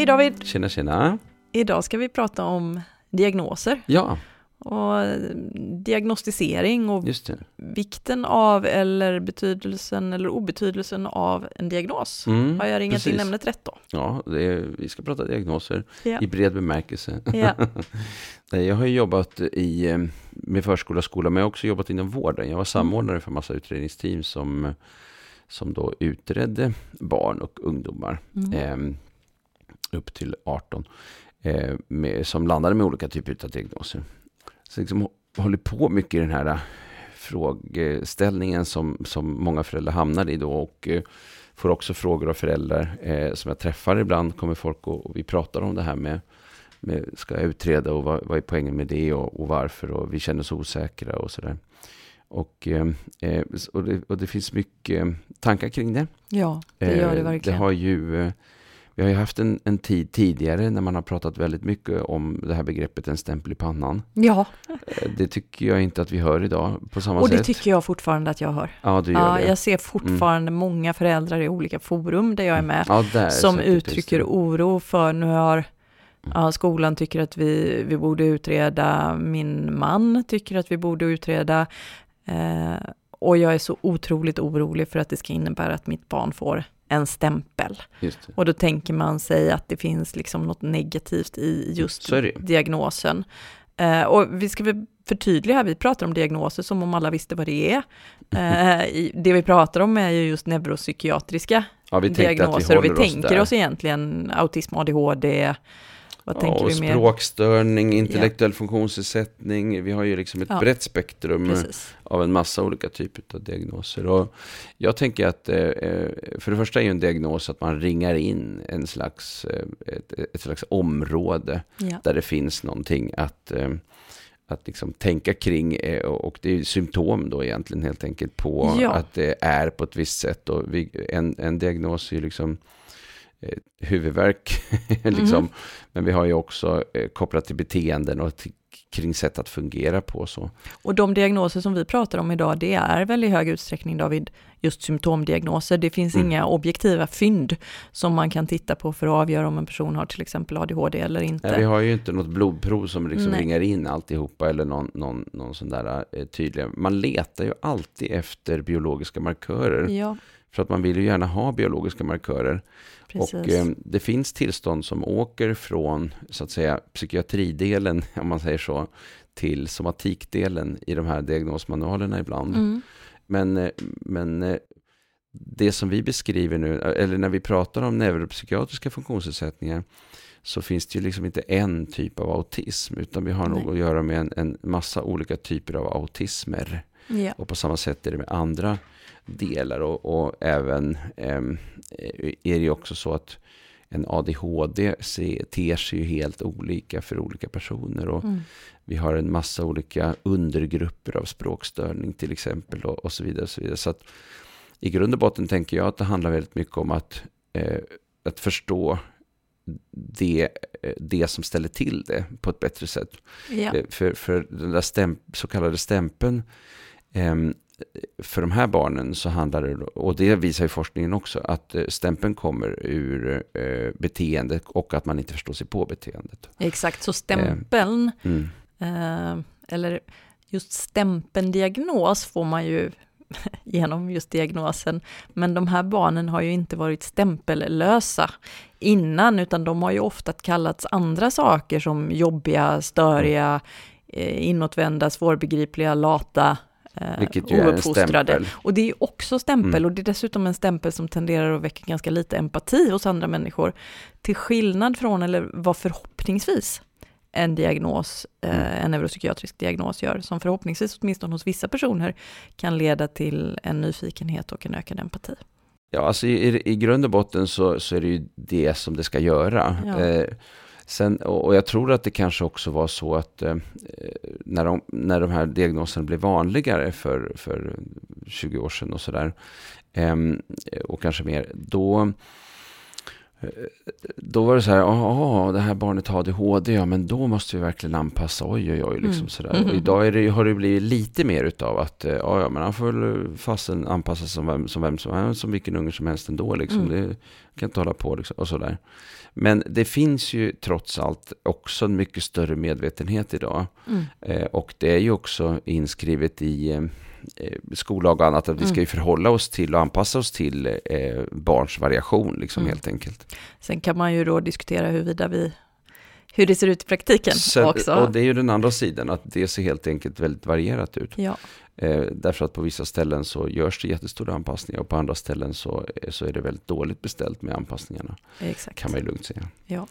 Hej David! Tjena tjena! Idag ska vi prata om diagnoser Ja, och diagnostisering och vikten av eller betydelsen eller obetydelsen av en diagnos. Mm, Har jag ringat in precis. ämnet rätt då? Ja, är, vi ska prata diagnoser Ja. i bred bemärkelse. Ja. Jag har ju jobbat i, eh, med förskola och skola, men jag har också jobbat inom vården. Jag var samordnare för massa utredningsteam som, som då utredde barn och ungdomar Mm. eh, upp till 18, eh, med, som landade med olika typer av diagnoser. Så liksom hå- håller på mycket i den här eh, frågeställningen som, som många föräldrar hamnar i då och eh, får också frågor av föräldrar eh, som jag träffar ibland. Kommer folk och, och vi pratar om det här med, med ska jag utreda och vad, vad är poängen med det och, och varför och vi känner oss osäkra och sådär. Och, eh, eh, och, det, och det finns mycket tankar kring det. ja, det gör det Eh, verkligen. Det har ju, vi har ju haft en, en tid tidigare när man har pratat väldigt mycket om det här begreppet en stämpel i pannan. Ja, Eh, Det tycker jag inte att vi hör idag på samma och det sätt. tycker jag fortfarande att jag hör. ja, du gör Ja, det. jag ser fortfarande många föräldrar i olika forum där jag är med Ja, där som uttrycker oro för nu har ja, skolan tycker att vi, vi borde utreda, min man tycker att vi borde utreda eh, och jag är så otroligt orolig för att det ska innebära att mitt barn får en stämpel. Och då tänker man sig att det finns liksom något negativt i just diagnosen. Eh, och vi ska väl förtydliga här, vi pratar om diagnoser som om alla visste vad det är. I- det vi pratar om är ju just neuropsykiatriska Ja, att vi diagnoser och vi tänker där. oss egentligen autism, ADHD, vad ja, tänker vi mer? språkstörning, intellektuell funktionsnedsättning. Vi har ju liksom ett Ja. brett spektrum Precis. av en massa olika typer av diagnoser. Och jag tänker att eh, eh, för det första är ju en diagnos att man ringar in en slags, eh, ett, ett slags område Ja. där det finns någonting att, att liksom tänka kring. Och det är symptom då egentligen helt enkelt på Ja. att det är på ett visst sätt. Och vi, en, en diagnos är ju liksom huvudvärk, liksom. Mhm. men vi har ju också eh, kopplat till beteenden och till, kring sätt att fungera på. så. Och de diagnoser som vi pratar om idag, det är väl i hög utsträckning, David, just symptomdiagnoser. Det finns Mm. inga objektiva fynd som man kan titta på för att avgöra om en person har till exempel ADHD eller inte. Nej, vi har ju inte något blodprov som liksom Nej. ringar in alltihopa eller någon, någon, någon sån där eh, tydlig. Man letar ju alltid efter biologiska markörer. Ja, För att man vill ju gärna ha biologiska markörer. precis. Och eh, det finns tillstånd som åker från så att säga psykiatridelen, om man säger så, till somatikdelen i de här diagnosmanualerna ibland. mm. Men, eh, men eh, det som vi beskriver nu, eh, eller när vi pratar om neuropsykiatriska funktionsnedsättningar, så finns det ju liksom inte en typ av autism, utan vi har nog Nej. att göra med en, en massa olika typer av autismer. ja. Och på samma sätt är det med andra delar. Och, och även eh, är det ju också så att en ADHD ter sig ju helt olika för olika personer. Och Mm. vi har en massa olika undergrupper av språkstörning till exempel och, och så vidare. Och så vidare. Så att i grund och botten tänker jag att det handlar väldigt mycket om att, eh, att förstå det, eh, det som ställer till det på ett bättre sätt. Ja. Eh, För, för den där stämp, så kallade stämpeln, ehm, för de här barnen så handlar det, och det visar ju forskningen också, att eh, stämpeln kommer ur eh, beteendet och att man inte förstår sig på beteendet. Exakt, så stämpeln, Mm. eh, eller just stämpeldiagnos får man ju genom just diagnosen, men de här barnen har ju inte varit stämpellösa innan, utan de har ju ofta kallats andra saker som jobbiga, störiga, eh, inåtvända, svårbegripliga, lata, eh, Vilket ju är en stämpel. Och det är ju också stämpel Mm. och det är dessutom en stämpel som tenderar att väcka ganska lite empati hos andra människor. Till skillnad från, eller vad förhoppningsvis, en diagnos, Mm. eh, en neuropsykiatrisk diagnos gör, som förhoppningsvis åtminstone hos vissa personer kan leda till en nyfikenhet och en ökad empati. Ja, alltså i, i, i grund och botten så, så är det ju det som det ska göra. Ja. Eh, sen, och, och jag tror att det kanske också var så att eh, när, de, när de här diagnoserna blev vanligare för, för 20 år sedan och sådär, eh, och kanske mer, då då var det så här, ja det här barnet har ADHD, ja men då måste vi verkligen anpassa, oj oj oj, liksom mm. sådär. Och idag är det, har det blivit lite mer utav att, eh, ja, ja men han får väl fasen anpassa sig som vem som, vem som, som vilken unge som helst ändå liksom. Mm. Det kan inte hålla på liksom, och sådär. Men det finns ju trots allt också en mycket större medvetenhet idag. Mm. Eh, och det är ju också inskrivet i eh, skollag och annat, att vi ska ju mm. förhålla oss till och anpassa oss till eh, barns variation, liksom mm. helt enkelt. Sen kan man ju då diskutera huruvida vi hur det ser ut i praktiken Sen, också. Och det är ju den andra sidan, att det ser helt enkelt väldigt varierat ut. Ja. Eh, därför att på vissa ställen så görs det jättestora anpassningar och på andra ställen så, så är det väldigt dåligt beställt med anpassningarna. Exakt. Kan man ju lugnt säga. Ja.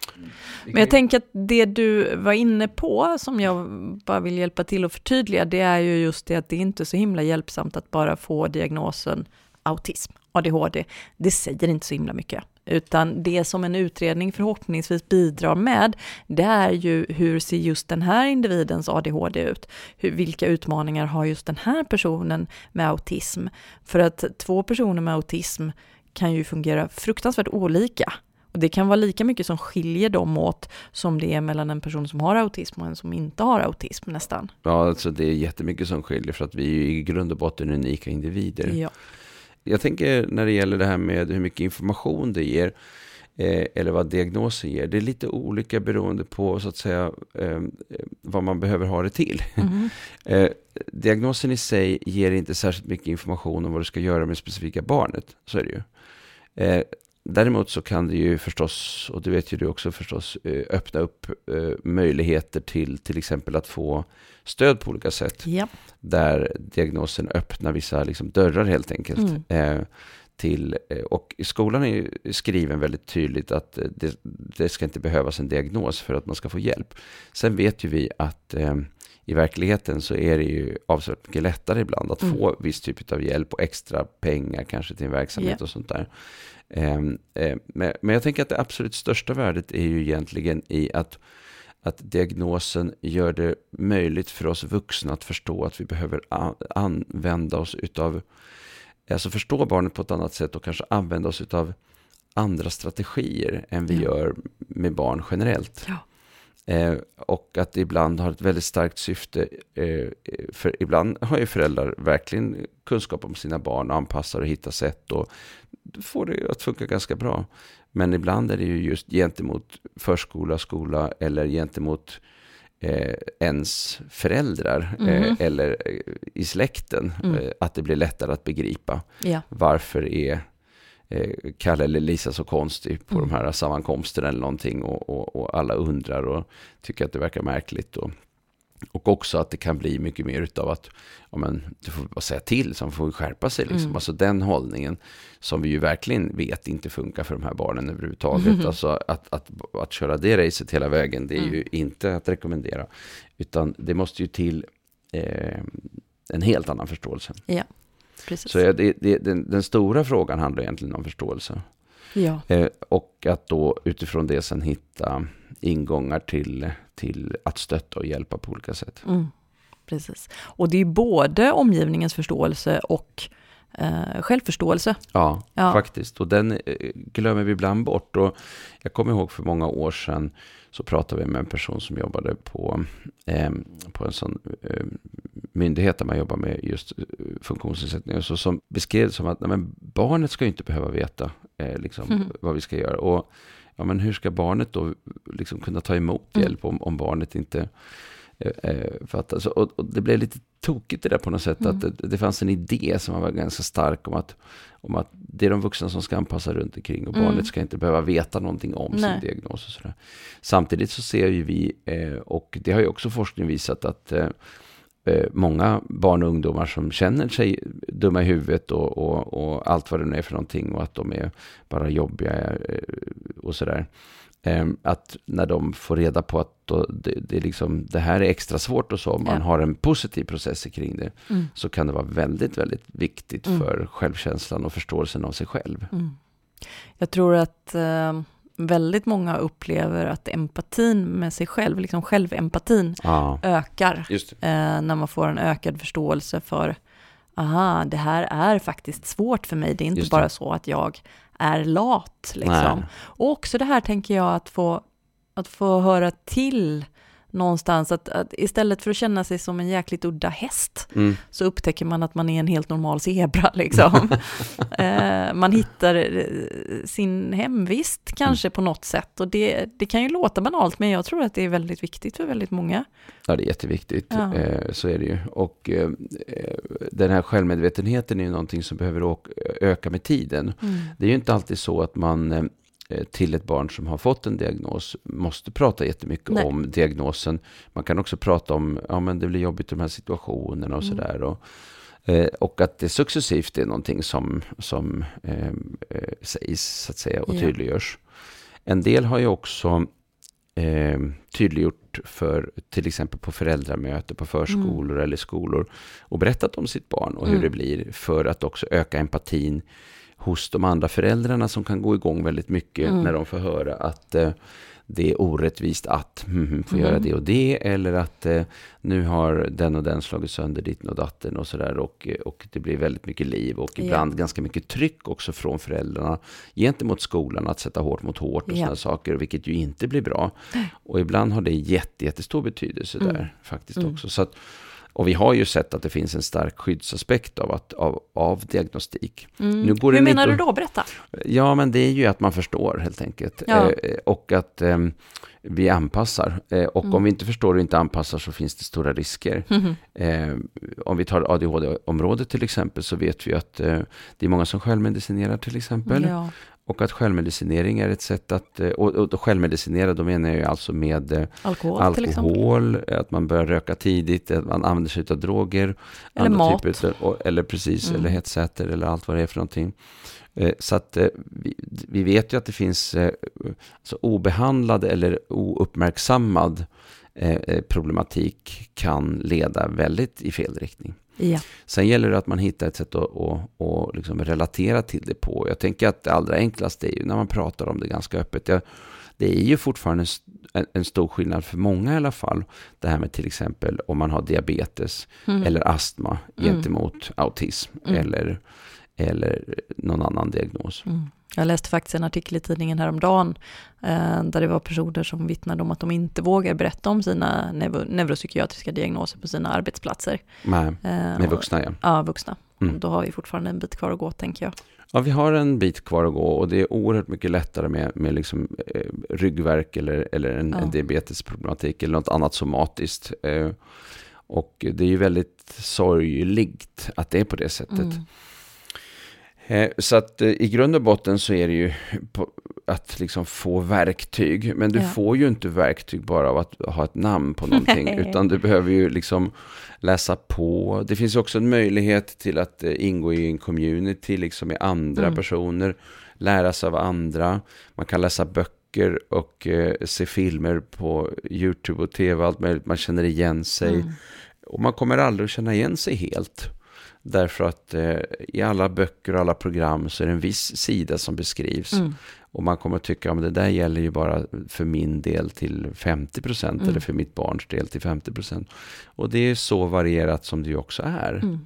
Men jag tänker att det du var inne på som jag bara vill hjälpa till att förtydliga, det är ju just det att det inte är så himla hjälpsamt att bara få diagnosen autism, ADHD. Det säger inte så himla mycket. Utan det som en utredning förhoppningsvis bidrar med, det är ju hur ser just den här individens ADHD ut? Hur, vilka utmaningar har just den här personen med autism? För att två personer med autism kan ju fungera fruktansvärt olika. Och det kan vara lika mycket som skiljer dem åt som det är mellan en person som har autism och en som inte har autism nästan. Ja, alltså det är jättemycket som skiljer för att vi är i grund och botten unika individer. Ja. Jag tänker när det gäller det här med hur mycket information det ger, eh, eller vad diagnosen ger, det är lite olika beroende på så att säga eh, vad man behöver ha det till. Mm. eh, diagnosen i sig ger inte särskilt mycket information om vad du ska göra med specifika barnet, så är det ju. Däremot så kan det ju förstås, och det vet ju du också förstås, eh, öppna upp eh, möjligheter till till exempel att få stöd på olika sätt. Ja. Där diagnosen öppnar vissa liksom dörrar helt enkelt. Mm. Eh, till, och skolan är ju skriven väldigt tydligt att det, det, ska inte behövas en diagnos för att man ska få hjälp. Sen vet ju vi att i verkligheten så är det ju avsevärt mycket lättare ibland att mm. få viss typ av hjälp och extra pengar kanske till en verksamhet yeah. och sånt där. Ehm, eh, men jag tänker att det absolut största värdet är ju egentligen i att, att diagnosen gör det möjligt för oss vuxna att förstå att vi behöver använda oss utav, alltså förstå barnet på ett annat sätt och kanske använda oss utav andra strategier än vi ja. gör med barn generellt. Ja. Eh, och att det ibland har ett väldigt starkt syfte. Eh, för ibland har ju föräldrar verkligen kunskap om sina barn och anpassar och hittar sätt och får det att funka ganska bra. Men ibland är det ju just gentemot förskola, skola eller gentemot eh, ens föräldrar mm. eh, eller eh, i släkten. Mm. Eh, att det blir lättare att begripa. Ja. Varför är Kalle eller Lisa så konstig på mm. de här sammankomsterna eller någonting och, och, och, alla undrar och tycker att det verkar märkligt. Och, och också att det kan bli mycket mer utav att ja, men, du får bara säga till, så får skärpa sig. Liksom. Mm. Alltså den hållningen som vi ju verkligen vet inte funkar för de här barnen överhuvudtaget. Mm. Alltså att, att, att köra det racet hela vägen, det är mm. ju inte att rekommendera. Utan det måste ju till eh, en helt annan förståelse. Ja, precis. Så det, det, den, den, stora frågan handlar egentligen om förståelse. Ja. Eh, och att då utifrån det sen hitta ingångar till, till att stötta och hjälpa på olika sätt. Mm, precis. Och det är både omgivningens förståelse och eh, självförståelse. Ja, ja, faktiskt. Och den eh, glömmer vi ibland bort. Och jag kommer ihåg för många år sedan så pratade vi med en person som jobbade på, eh, på en sån eh, myndighet där man jobbar med just eh, funktionsnedsättning. Så som beskrev det som att nej, men barnet ska inte behöva veta eh, liksom, mm. vad vi ska göra. Och ja, men hur ska barnet då liksom kunna ta emot mm. hjälp om, om barnet inte eh, eh, fattar? Så, och, och, det blev lite tokigt det där på något sätt, mm. att det, det, fanns en idé som var ganska stark om att, om att det är de vuxna som ska anpassa runt omkring och mm. barnet ska inte behöva veta någonting om Nej. sin diagnos. Och sådär. Samtidigt så ser ju vi, eh, och det har ju också forskning visat, att många barn och ungdomar som känner sig dumma i huvudet och, och, och, allt vad det nu är för någonting och att de är bara jobbiga och sådär. Ehm, att när de får reda på att det, det, liksom, det här är extra svårt och så, om ja. man har en positiv process kring det, mm. så kan det vara väldigt, väldigt viktigt mm. för självkänslan och förståelsen av sig själv. Mm. Jag tror att uh väldigt många upplever att empatin med sig själv, liksom självempatin, ah, ökar. Eh, när man får en ökad förståelse för aha, det här är faktiskt svårt för mig. Det är inte det. bara så att jag är lat. Liksom. Och också det här tänker jag att få, att få höra till någonstans, att, att istället för att känna sig som en jäkligt udda häst, Mm. så upptäcker man att man är en helt normal zebra. Liksom. eh, man hittar eh, sin hemvist kanske på något sätt. Och det, det kan ju låta banalt, men jag tror att det är väldigt viktigt för väldigt många. Ja, det är jätteviktigt. Ja. Eh, så är det ju. Och eh, den här självmedvetenheten är ju någonting som behöver öka med tiden. Det är ju inte alltid så att man eh, till ett barn som har fått en diagnos måste prata jättemycket Nej. om diagnosen. Man kan också prata om, ja men det blir jobbigt i de här situationerna och Mm. sådär. Och, eh, och att det successivt är någonting som, som eh, eh, sägs så att säga och tydliggörs. En del har ju också eh, tydliggjort för till exempel på föräldramöte på förskolor eller skolor och berättat om sitt barn och hur Mm. det blir för att också öka empatin hos de andra föräldrarna som kan gå igång väldigt mycket Mm. när de får höra att eh, det är orättvist att mm, få Mm. göra det och det eller att eh, nu har den och den slagit sönder ditten och datten och sådär och, eh, och det blir väldigt mycket liv och ibland ganska mycket tryck också från föräldrarna gentemot skolan att sätta hårt mot hårt och Ja. sådana saker vilket ju inte blir bra. Och ibland har det jätte, jättestor betydelse Mm. där faktiskt Mm. också. Så att, och vi har ju sett att det finns en stark skyddsaspekt av, att, av, av diagnostik. Mm. Nu går Hur menar du då? Berätta. Ja, men det är ju att man förstår helt enkelt. Ja. Eh, och att eh, vi anpassar. Eh, och Mm. om vi inte förstår och inte anpassar så finns det stora risker. Eh, om vi tar ADHD-området till exempel så vet vi att eh, det är många som självmedicinerar till exempel. Ja. Och att självmedicinering är ett sätt att, eh, och, och, självmedicinera då menar jag ju alltså med eh, Alkohol, alkohol, att man börjar röka tidigt, att man använder sig av droger. Eller andra mat. Typer, eller precis, Mm. eller hetsäter eller allt vad det är för någonting. Eh, Så att vi, vi vet ju att det finns alltså obehandlad eller ouppmärksammad problematik kan leda väldigt i fel riktning. Ja. Sen gäller det att man hittar ett sätt att, att, att liksom relatera till det på. Jag tänker att det allra enklaste är ju när man pratar om det ganska öppet. Jag, det är ju fortfarande en, en, stor skillnad för många i alla fall. Det här med till exempel om man har diabetes Mm. eller astma Mm. gentemot autism Mm. eller, eller någon annan diagnos. Mm. Jag läste faktiskt en artikel i tidningen häromdagen eh, där det var personer som vittnade om att de inte vågar berätta om sina neuro neuropsykiatriska diagnoser på sina arbetsplatser. Eh, med och- vuxna ja. Ja, vuxna. Mm. Då har vi fortfarande en bit kvar att gå, tänker jag. Ja, vi har en bit kvar att gå och det är oerhört mycket lättare med, med liksom, eh, ryggverk eller, eller en, Ja. en diabetesproblematik eller något annat somatiskt. Eh, och det är ju väldigt sorgligt att det är på det sättet. Mm. Eh, Så att eh, i grund och botten så är det ju att liksom få verktyg. Men du Ja. får ju inte verktyg bara av att ha ett namn på någonting. Nej. utan du behöver ju liksom läsa på. Det finns också en möjlighet till att eh, ingå i en community liksom med andra Mm. personer. Lära sig av andra. Man kan läsa böcker och eh, se filmer på YouTube och tv. Allt möjligt. Man känner igen sig. Mm. Och man kommer aldrig att känna igen sig helt. Därför att eh, i alla böcker och alla program så är det en viss sida som beskrivs. Mm. Och man kommer att tycka att det där gäller ju bara för min del till 50% Mm. eller för mitt barns del till 50%. Och det är så varierat som det ju också är. Mm.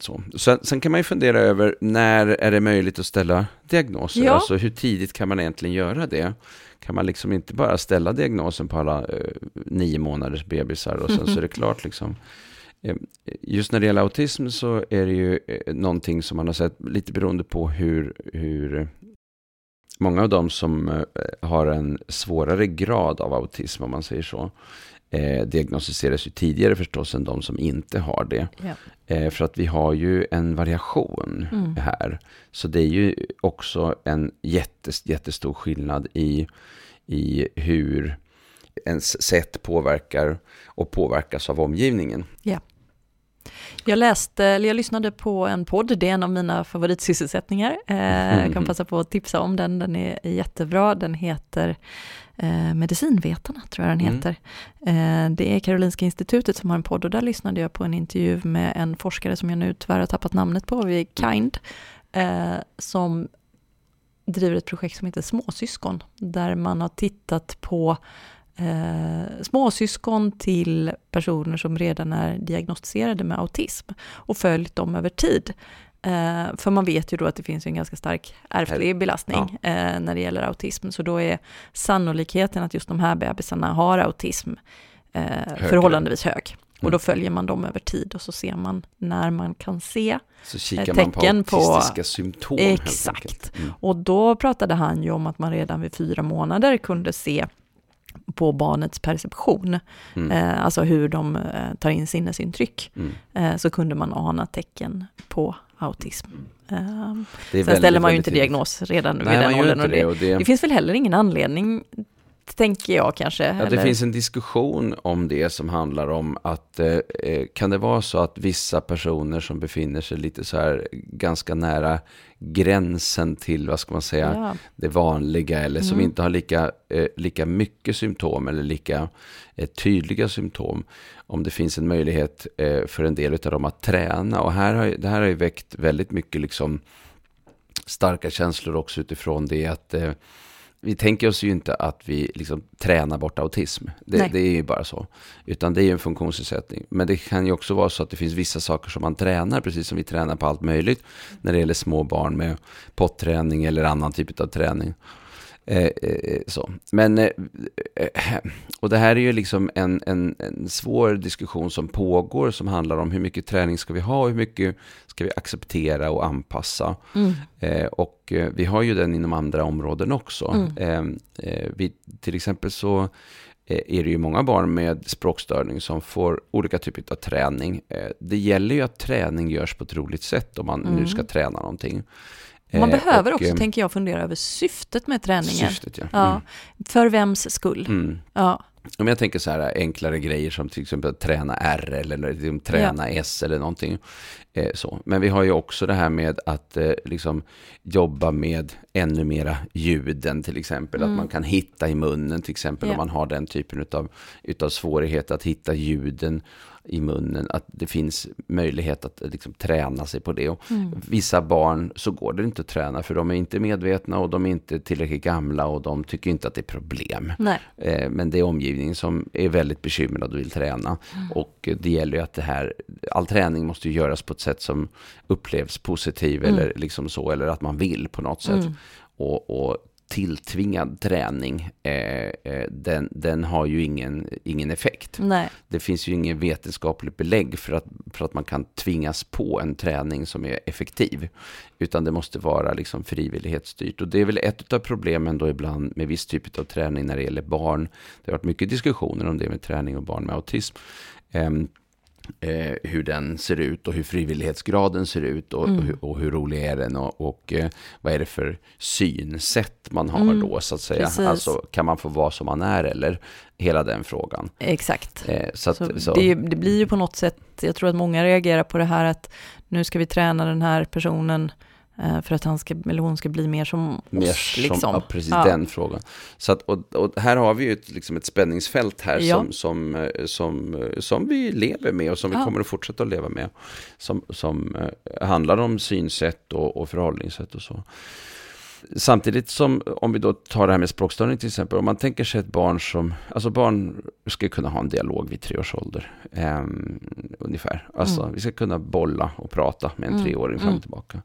Så. Sen, sen kan man ju fundera över när är det möjligt att ställa diagnoser? Ja. Alltså hur tidigt kan man egentligen göra det? Kan man liksom inte bara ställa diagnosen på alla eh, nio månaders bebisar och sen så är det klart liksom. Eh, Just när det gäller autism så är det ju eh, någonting som man har sett lite beroende på hur, hur eh, många av dem som har en svårare grad av autism, om man säger så, eh, diagnostiseras ju tidigare förstås än de som inte har det. Ja. Eh, för att vi har ju en variation Mm. här. Så det är ju också en jättes, jättestor skillnad i, i hur ens sätt påverkar och påverkas av omgivningen. Jag läste, eller jag lyssnade på en podd, det är en av mina favoritsysselsättningar. Eh, jag kan passa på att tipsa om den, den är jättebra. Den heter eh, Medicinvetarna, tror jag den Mm. heter. Eh, det är Karolinska institutet som har en podd och där lyssnade jag på en intervju med en forskare som jag nu tyvärr har tappat namnet på, vid Kind, eh, som driver ett projekt som heter Småsyskon, där man har tittat på eh, småsyskon till personer som redan är diagnostiserade med autism och följt dem över tid. Eh, för man vet ju då att det finns en ganska stark ärftlig belastning ja. eh, när det gäller autism, så då är sannolikheten att just de här bebisarna har autism eh, förhållandevis hög. Och mm. då följer man dem över tid och så ser man när man kan se så kikar tecken man på autistiska på, symptom. Exakt. Mm. Och då pratade han ju om att man redan vid fyra månader kunde se på barnets perception, mm. eh, alltså hur de eh, tar in sinnesintryck, mm. eh, så kunde man ana tecken på autism. Eh, sen väldigt, ställer man ju inte diagnos redan Nej, vid den åldern. Det, och det, det, finns väl heller ingen anledning tänker jag kanske. Ja, det finns en diskussion om det som handlar om att eh, eh, kan det vara så att vissa personer som befinner sig lite så här ganska nära gränsen till, vad ska man säga, ja. det vanliga eller som mm. inte har lika, eh, lika mycket symptom eller lika eh, tydliga symptom. Om det finns en möjlighet eh, för en del av dem att träna. Och här har, det här har ju väckt väldigt mycket liksom starka känslor också utifrån det att eh, vi tänker oss ju inte att vi liksom tränar bort autism. Det, det, är ju bara så. Utan det är ju en funktionsnedsättning. Men det kan ju också vara så att det finns vissa saker som man tränar, precis som vi tränar på allt möjligt. När det gäller små barn med potträning eller annan typ av träning. Eh, eh, så. Men, eh, och det här är ju liksom en, en, en svår diskussion som pågår som handlar om hur mycket träning ska vi ha och hur mycket ska vi acceptera och anpassa. Mm. och vi har ju den inom andra områden också. Mm. vi, till exempel så är det ju många barn med språkstörning som får olika typer av träning. Det gäller ju att träning görs på ett roligt sätt om man mm. nu ska träna någonting. Man eh, behöver och, också, eh, tänker jag, fundera över syftet med träningen. Syftet, ja. ja mm. För vems skull? Mm. Ja. Om jag tänker så här enklare grejer som till exempel träna R eller liksom träna ja. S eller någonting. Eh, så. Men vi har ju också det här med att eh, liksom jobba med ännu mera ljuden till exempel. Mm. Att man kan hitta i munnen till exempel ja. om man har den typen av utav svårighet att hitta ljuden i munnen, att det finns möjlighet att liksom träna sig på det. Och mm. Vissa barn så går det inte att träna för de är inte medvetna och de är inte tillräckligt gamla och de tycker inte att det är problem. Eh, men det är omgivningen som är väldigt bekymrad och vill träna. Mm. Och det gäller ju att det här, all träning måste ju göras på ett sätt som upplevs positiv mm. eller liksom så, eller att man vill på något sätt. Mm. Och, och tilltvingad träning, eh, eh, den, den har ju ingen, ingen effekt. Nej. Det finns ju ingen vetenskapligt belägg för att, för att man kan tvingas på en träning som är effektiv. Utan det måste vara liksom frivillighetsstyrt. Och det är väl ett av problemen då ibland med viss typ av träning när det gäller barn. Det har varit mycket diskussioner om det med träning och barn med autism. Eh, eh, hur den ser ut och hur frivillighetsgraden ser ut och, mm. och, hur, och hur, rolig är den och, och eh, vad är det för synsätt man har mm. då så att säga. Precis. Alltså kan man få vara som man är eller hela den frågan. Exakt. Eh, så att, så så. Det, det, blir ju på något sätt, jag tror att många reagerar på det här att nu ska vi träna den här personen för att han ska, eller hon ska bli mer som mer oss. Som, liksom. ja, precis ja. den frågan. Så att, och, och, här har vi ju ett, liksom ett spänningsfält här ja. som, som, eh, som, eh, som vi lever med och som vi kommer att fortsätta att leva med. Som, som handlar om synsätt och, och förhållningssätt och så. Samtidigt som, om vi då tar det här med språkstörning till exempel, om man tänker sig ett barn som, alltså barn ska kunna ha en dialog vid tre års ålder, eh, ungefär. Alltså mm. vi ska kunna bolla och prata med en mm. treåring fram och mm. tillbaka.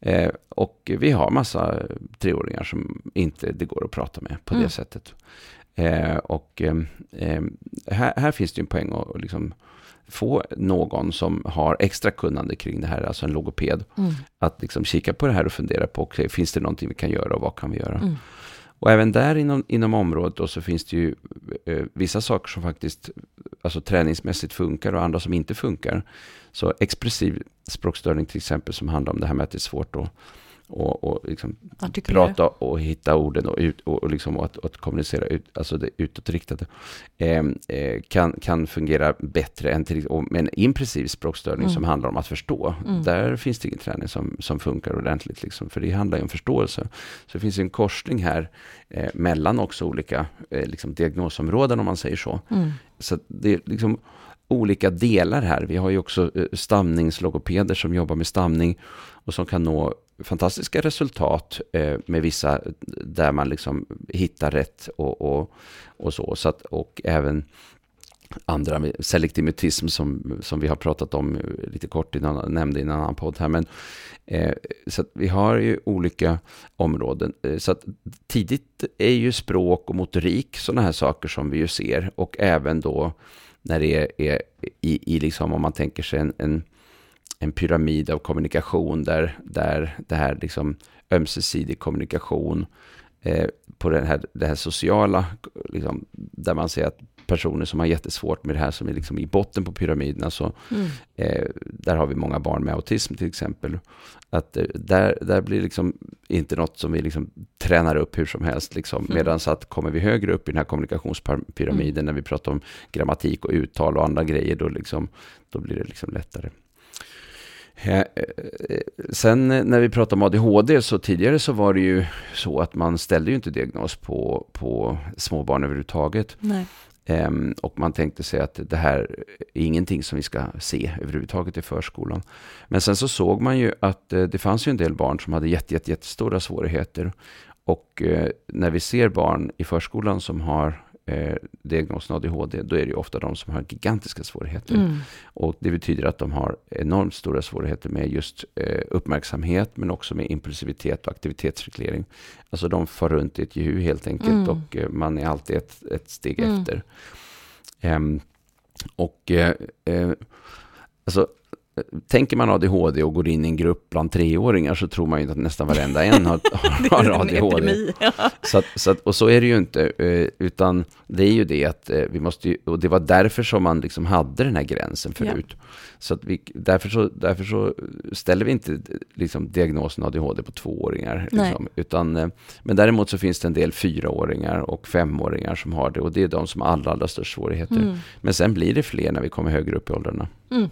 Eh, och vi har massa treåringar som inte det går att prata med på mm. det sättet. Eh, och eh, här, här, finns det en poäng att liksom få någon som har extra kunnande kring det här, alltså en logoped, mm. att liksom kika på det här och fundera på, okay, finns det någonting vi kan göra och vad kan vi göra? Mm. Och även där inom, inom området då så finns det ju eh, vissa saker som faktiskt alltså träningsmässigt funkar och andra som inte funkar. Så expressiv språkstörning till exempel som handlar om det här med att det är svårt att och, och liksom prata och hitta orden och, ut, och, och, liksom att, att kommunicera ut, alltså det utåtriktade, eh, eh, kan, kan fungera bättre än till och med en impressiv språkstörning mm. som handlar om att förstå. Mm. Där finns det ingen träning som, som funkar ordentligt, liksom, för det handlar ju om förståelse. Så det finns en korsning här eh, mellan också olika eh, liksom diagnosområden, om man säger så. Mm. Så det liksom olika delar här. Vi har ju också eh, stamningslogopeder som jobbar med stamning och som kan nå fantastiska resultat eh, med vissa eh, där man liksom hittar rätt och, och, och så. så att, och även andra selektiv mutism som, som vi har pratat om lite kort innan, nämnde i en annan podd här. Men, eh, så vi har ju olika områden. Eh, så att tidigt är ju språk och motorik sådana här saker som vi ju ser. Och även då när det är, är i, i liksom om man tänker sig en, en, en pyramid av kommunikation där, där det här liksom ömsesidig kommunikation eh, på den här, det här sociala, liksom, där man ser att personer som har jättesvårt med det här som är liksom i botten på pyramiden. Alltså, mm. eh, där har vi många barn med autism till exempel. Att eh, där, där blir liksom inte något som vi liksom tränar upp hur som helst. Liksom. Mm. Medan att kommer vi högre upp i den här kommunikationspyramiden mm. när vi pratar om grammatik och uttal och andra grejer, då, liksom, då blir det liksom lättare. Eh, sen när vi pratar om ADHD så tidigare så var det ju så att man ställde ju inte diagnos på, på småbarn överhuvudtaget. Nej. Um, och man tänkte sig att det här är ingenting som vi ska se överhuvudtaget i förskolan. Men sen så såg man ju att uh, det fanns ju en del barn som hade jätte, jätte, jättestora svårigheter. Och uh, när vi ser barn i förskolan som har eh, diagnosen ADHD, då är det ju ofta de som har gigantiska svårigheter. Mm. Och det betyder att de har enormt stora svårigheter med just eh, uppmärksamhet, men också med impulsivitet och aktivitetsreglering. Alltså de far runt i ett jehu helt enkelt mm. och eh, man är alltid ett, ett steg mm. efter. Och eh, eh, alltså tänker man ADHD och går in i en grupp bland treåringar så tror man ju att nästan varenda en har, har ADHD. så, att, så att, och så är det ju inte, eh, utan det är ju det att eh, vi måste ju, och det var därför som man liksom hade den här gränsen förut. Ja. Så att vi, därför, så, därför så ställer vi inte liksom diagnosen ADHD på tvååringar. Liksom, utan, eh, men däremot så finns det en del fyraåringar och femåringar som har det och det är de som har allra, allra störst svårigheter. Mm. Men sen blir det fler när vi kommer högre upp i åldrarna. Mm.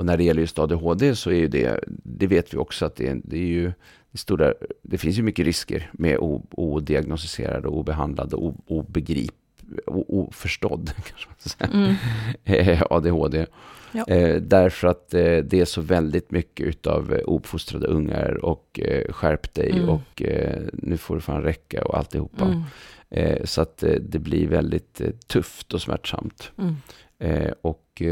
Och när det gäller just ADHD så är ju det, det vet vi också att det är, det är ju stora, det finns ju mycket risker med odiagnostiserad och obehandlad och obegrip, oförstådd mm. ADHD. Ja. Eh, därför att eh, det är så väldigt mycket utav eh, uppfostrade ungar och eh, skärp dig mm. och eh, nu får det fan räcka och alltihopa. Mm. Eh, så att eh, det blir väldigt eh, tufft och smärtsamt. Mm. och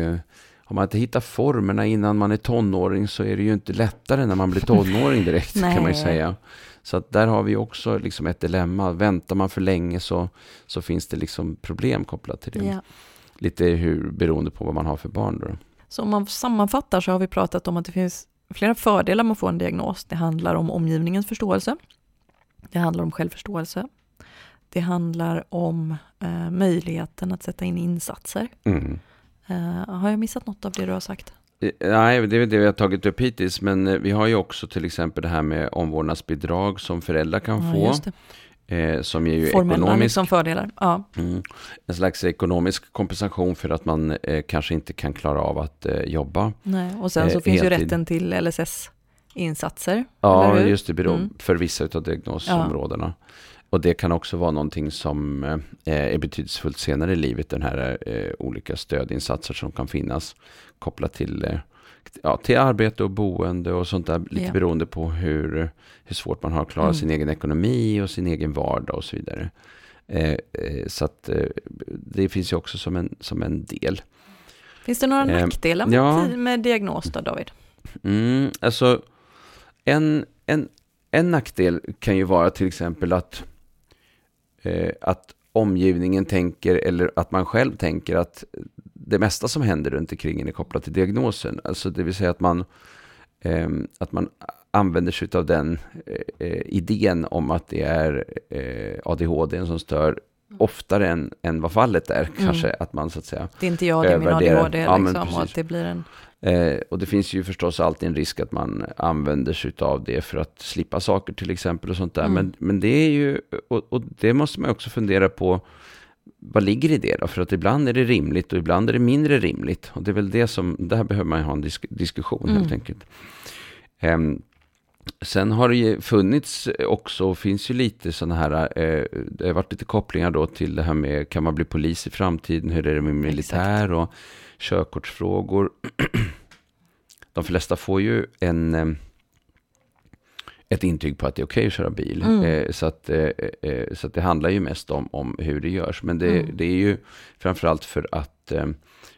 har man inte hittat formerna innan man är tonåring så är det ju inte lättare när man blir tonåring direkt kan man ju säga. Så att där har vi också liksom ett dilemma. Väntar man för länge så, så finns det liksom problem kopplat till det. Ja. Lite hur, beroende på vad man har för barn. Då. Så om man sammanfattar så har vi pratat om att det finns flera fördelar med att få en diagnos. Det handlar om omgivningens förståelse. Det handlar om självförståelse. Det handlar om eh, möjligheten att sätta in insatser. Mm. Uh, har jag missat något av det du har sagt? Eh, nej, det är det vi har tagit upp hittills, men eh, vi har ju också till exempel det här med omvårdnadsbidrag som föräldrar kan ja, få. Eh, som ger ju Formella ekonomisk, liksom fördelar. Ja. Mm, en slags ekonomisk kompensation för att man eh, kanske inte kan klara av att eh, jobba. Nej, och sen så finns ju rätten till LSS-insatser. Ja, just det, beror mm. för vissa av diagnosområdena. Ja. Och det kan också vara någonting som eh, är betydelsefullt senare i livet, den här eh, olika stödinsatser som kan finnas kopplat till, eh, ja, till arbete och boende och sånt där, lite ja. beroende på hur, hur svårt man har att klara mm. sin egen ekonomi och sin egen vardag och så vidare. Så att det finns ju också som en, som en del. Finns det några nackdelar med, ja, med diagnos då, David? Mm, alltså, en, en, en nackdel kan ju vara till exempel att att omgivningen tänker eller att man själv tänker att det mesta som händer runt omkring är kopplat till diagnosen. Alltså det vill säga att man, eh, att man använder sig av den eh, idén om att det är eh, ADHD som stör oftare än, än vad fallet är. Mm. Kanske att man så att säga Det är inte jag, det är min ADHD ja, liksom, och att det blir en Eh, och det finns ju förstås alltid en risk att man använder sig av det för att slippa saker till exempel och sånt där. Mm. Men, men det är ju, och, och, det måste man också fundera på, vad ligger i det då? För att ibland är det rimligt och ibland är det mindre rimligt. Och det är väl det som, där behöver man ha en disk, diskussion mm. helt enkelt. Eh, Sen har det ju funnits också, och finns ju lite sådana här, eh, det har varit lite kopplingar då till det här med, kan man bli polis i framtiden, hur är det med militär Exakt. och körkortsfrågor. De flesta får ju en, eh, ett intyg på att det är okej okay att köra bil. Mm. Eh, så, att, eh, så att det handlar ju mest om, om hur det görs. Men det, mm. det är ju framförallt för att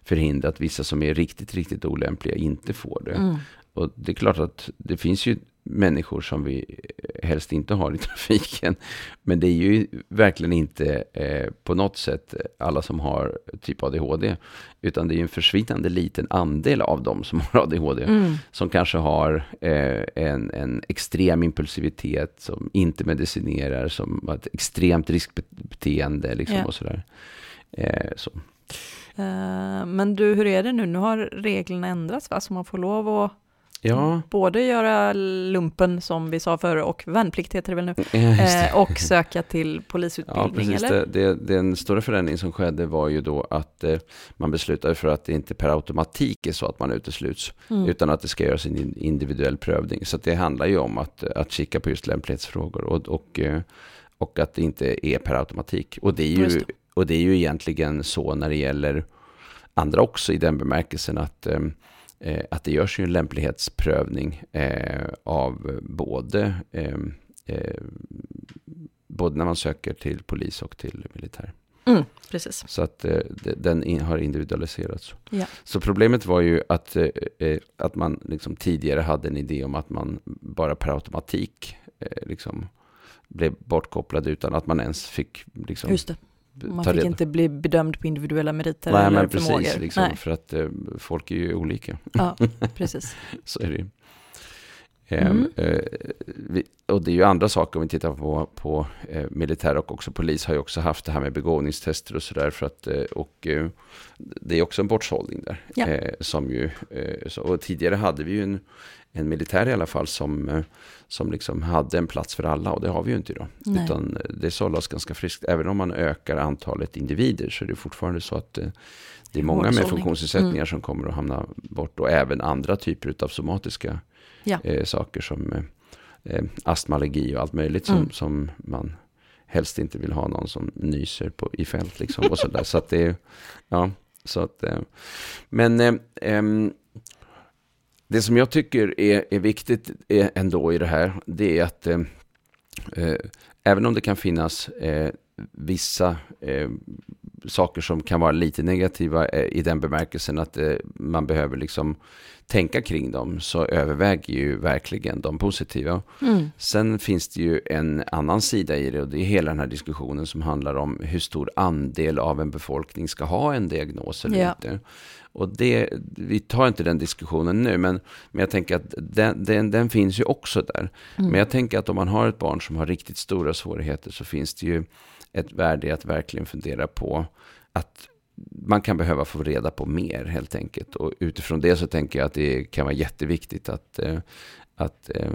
förhindra att vissa som är riktigt, riktigt olämpliga inte får det. Mm. Och det är klart att det finns ju människor som vi helst inte har i trafiken. Men det är ju verkligen inte eh, på något sätt alla som har typ ADHD. Utan det är ju en försvinnande liten andel av dem som har ADHD. Mm. Som kanske har eh, en, en extrem impulsivitet, som inte medicinerar, som har ett extremt riskbeteende liksom, yeah. och sådär. Eh, så. Uh, men du, hur är det nu? Nu har reglerna ändrats va? Så man får lov att Ja. Både göra lumpen som vi sa förr och värnplikt heter det väl nu. Ja, eh, och söka till polisutbildning. Ja, precis. Eller? Det, det, den stora förändring som skedde var ju då att eh, man beslutade för att det inte per automatik är så att man utesluts. Mm. Utan att det ska göras en individuell prövning. Så det handlar ju om att, att kika på just lämplighetsfrågor. Och, och, eh, och att det inte är per automatik. Och det är ju, det. och det är ju egentligen så när det gäller andra också i den bemärkelsen att eh, eh, att det görs ju en lämplighetsprövning eh, av både, eh, eh, både när man söker till polis och till militär. Mm, precis. Så att eh, den har individualiserats. Ja. Så problemet var ju att, eh, att man liksom tidigare hade en idé om att man bara per automatik liksom blev bortkopplad utan att man ens fick liksom. Man fick inte bli bedömd på individuella meriter Nej, eller men precis, förmågor. Liksom, Nej. För att eh, folk är ju olika. Ja, precis. Så är det ehm, mm. Eh, vi, och det är ju andra saker om vi tittar på, på eh, militär och också polis har ju också haft det här med begåvningstester och sådär. Eh, och eh, det är också en bortsållning där. Ja. Eh, som ju, så, och tidigare hade vi ju en, en militär i alla fall som som liksom hade en plats för alla och det har vi ju inte idag. Nej. Utan eh, det sållas ganska friskt. Även om man ökar antalet individer så är det fortfarande så att eh, det är många med funktionsnedsättningar mm. som kommer att hamna bort och även andra typer av somatiska ja. eh, saker som eh, eh astma, allergi och allt möjligt som, mm. som man helst inte vill ha någon som nyser på, i fält liksom och sådär. så att det är, ja, så att, eh, men eh, det som jag tycker är, är viktigt är ändå i det här, det är att eh, eh, även om det kan finnas eh, vissa eh, saker som kan vara lite negativa eh, i den bemärkelsen att eh, man behöver liksom tänka kring dem, så överväger ju verkligen de positiva. Mm. Sen finns det ju en annan sida i det och det är hela den här diskussionen som handlar om hur stor andel av en befolkning ska ha en diagnos eller ja. inte. Och det, vi tar inte den diskussionen nu, men, men jag tänker att den, den, den finns ju också där. Mm. Men jag tänker att om man har ett barn som har riktigt stora svårigheter så finns det ju ett värde i att verkligen fundera på att man kan behöva få reda på mer helt enkelt. Och utifrån det så tänker jag att det kan vara jätteviktigt att, eh, att eh,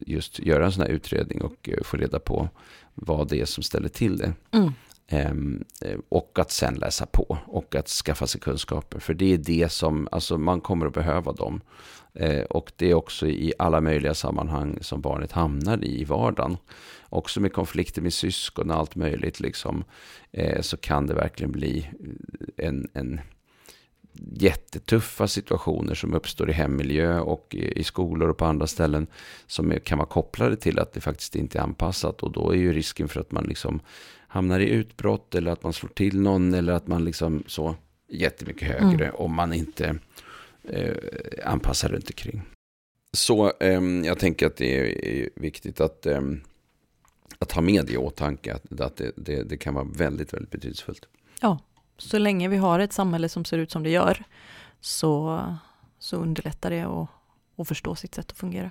just göra en sån här utredning och eh, få reda på vad det är som ställer till det. Mm. Ehm, eh, och att sen läsa på och att skaffa sig kunskaper. För det är det som, alltså man kommer att behöva dem. Eh, och det är också i alla möjliga sammanhang som barnet hamnar i i vardagen. Också med konflikter med syskon och allt möjligt liksom. Eh, så kan det verkligen bli en, en jättetuffa situationer som uppstår i hemmiljö och i skolor och på andra ställen som kan vara kopplade till att det faktiskt inte är anpassat och då är ju risken för att man liksom hamnar i utbrott eller att man slår till någon eller att man liksom så jättemycket högre mm. om man inte eh, anpassar runt omkring. Så eh, jag tänker att det är viktigt att, eh, att ha med det i åtanke, att, att det, det, det, kan vara väldigt, väldigt betydelsefullt. Ja, så länge vi har ett samhälle som ser ut som det gör så, så underlättar det att, att förstå sitt sätt att fungera.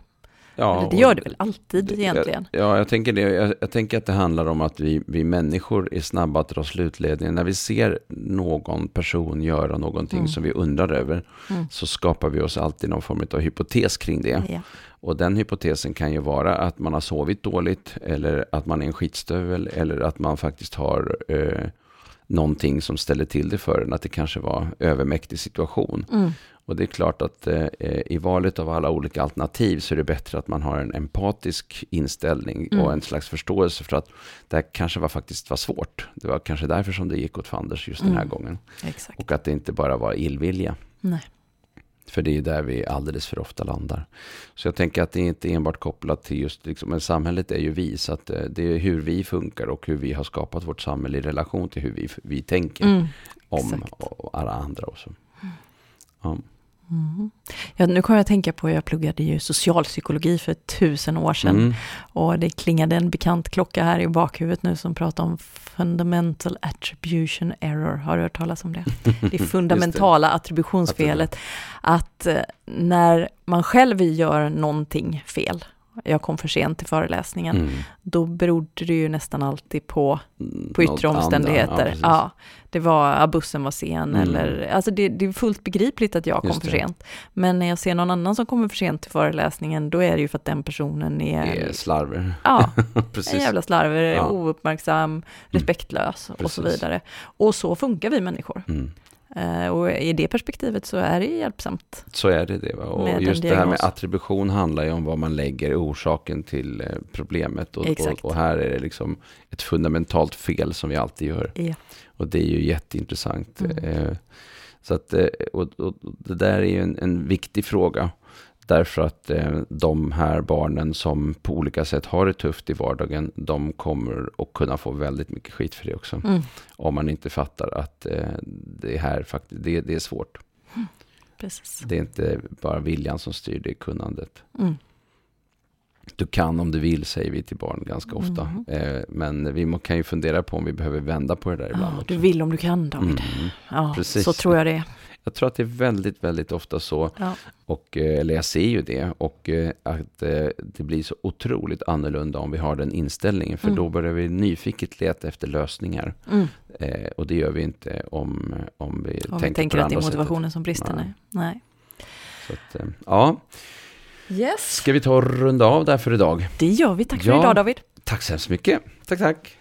Ja, Eller det gör det väl alltid egentligen? Ja, jag tänker det. Jag, jag, tänker att det handlar om att vi, vi människor är snabba att dra slutledningen. När vi ser någon person göra någonting mm. som vi undrar över, mm. så skapar vi oss alltid någon form av hypotes kring det. Ja. Och den hypotesen kan ju vara att man har sovit dåligt, eller att man är en skitstövel, eller att man faktiskt har eh, någonting som ställer till det för en, att det kanske var övermäktig situation. Mm. Och det är klart att eh, i valet av alla olika alternativ så är det bättre att man har en empatisk inställning Mm. och en slags förståelse för att det här kanske var faktiskt var svårt. Det var kanske därför som det gick åt fanders just den här Mm. gången. Exakt. Och att det inte bara var illvilja. Nej. För det är där vi alldeles för ofta landar. Så jag tänker att det är inte enbart kopplat till just, liksom, men samhället är ju vi, så att eh, det är hur vi funkar och hur vi har skapat vårt samhälle i relation till hur vi, vi tänker Mm. om och alla andra också. Ja. Mm. Ja, nu kommer jag att tänka på, jag pluggade ju socialpsykologi för tusen år sedan. Mm. Och det klingade en bekant klocka här i bakhuvudet nu som pratar om fundamental attribution error. Har du hört talas om det? Det fundamentala attributionsfelet. Att eh, när man själv gör någonting fel, jag kom för sent till föreläsningen, Mm. då berodde det ju nästan alltid på, Mm, på något yttre andra. omständigheter. precis. Ja, det var att bussen var sen Mm. eller, alltså det, det är fullt begripligt att jag kom Just för det. sent. Men när jag ser någon annan som kommer för sent till föreläsningen, då är det ju för att den personen är, Det är slarver. ja, precis. en jävla slarver, Ja. ouppmärksam, respektlös och så vidare. Och så funkar vi människor. Eh, och i det perspektivet så är det hjälpsamt. Så är det det. Va? Och Med just det här med attribution handlar ju om vad man lägger orsaken till eh, problemet. Och, och, Exakt. och här är det liksom ett fundamentalt fel som vi alltid gör. Ja. Och det är ju jätteintressant. Mm. Eh, så att, och, och det där är ju en, en viktig fråga. Därför att eh, de här barnen som på olika sätt har det tufft i vardagen, de kommer att kunna få väldigt mycket skit för det också. Mm, Om man inte fattar att eh, det här faktiskt, det, det är svårt. precis. Det är inte bara viljan som styr, det är kunnandet. Mm. Du kan om du vill, säger vi till barn ganska ofta. Mm. Eh, men vi kan ju fundera på om vi behöver vända på det där ibland också. du vill om du kan David. Mm. Ja, precis. så tror jag det är. Jag tror att det är väldigt, väldigt ofta så. Ja. Och, eh, eller jag ser ju det. Och eh, att eh, det blir så otroligt annorlunda om vi har den inställningen. För Mm. då börjar vi nyfiket leta efter lösningar. Mm. Eh, och det gör vi inte om, om vi Om tänker vi tänker på att det är motivationen som brister. Nej. Nej. Sättet. Att, eh, ja, Yes, ska vi ta och runda av där för idag? det gör vi. Tack för Ja. idag David. Tack så hemskt mycket. Tack, tack.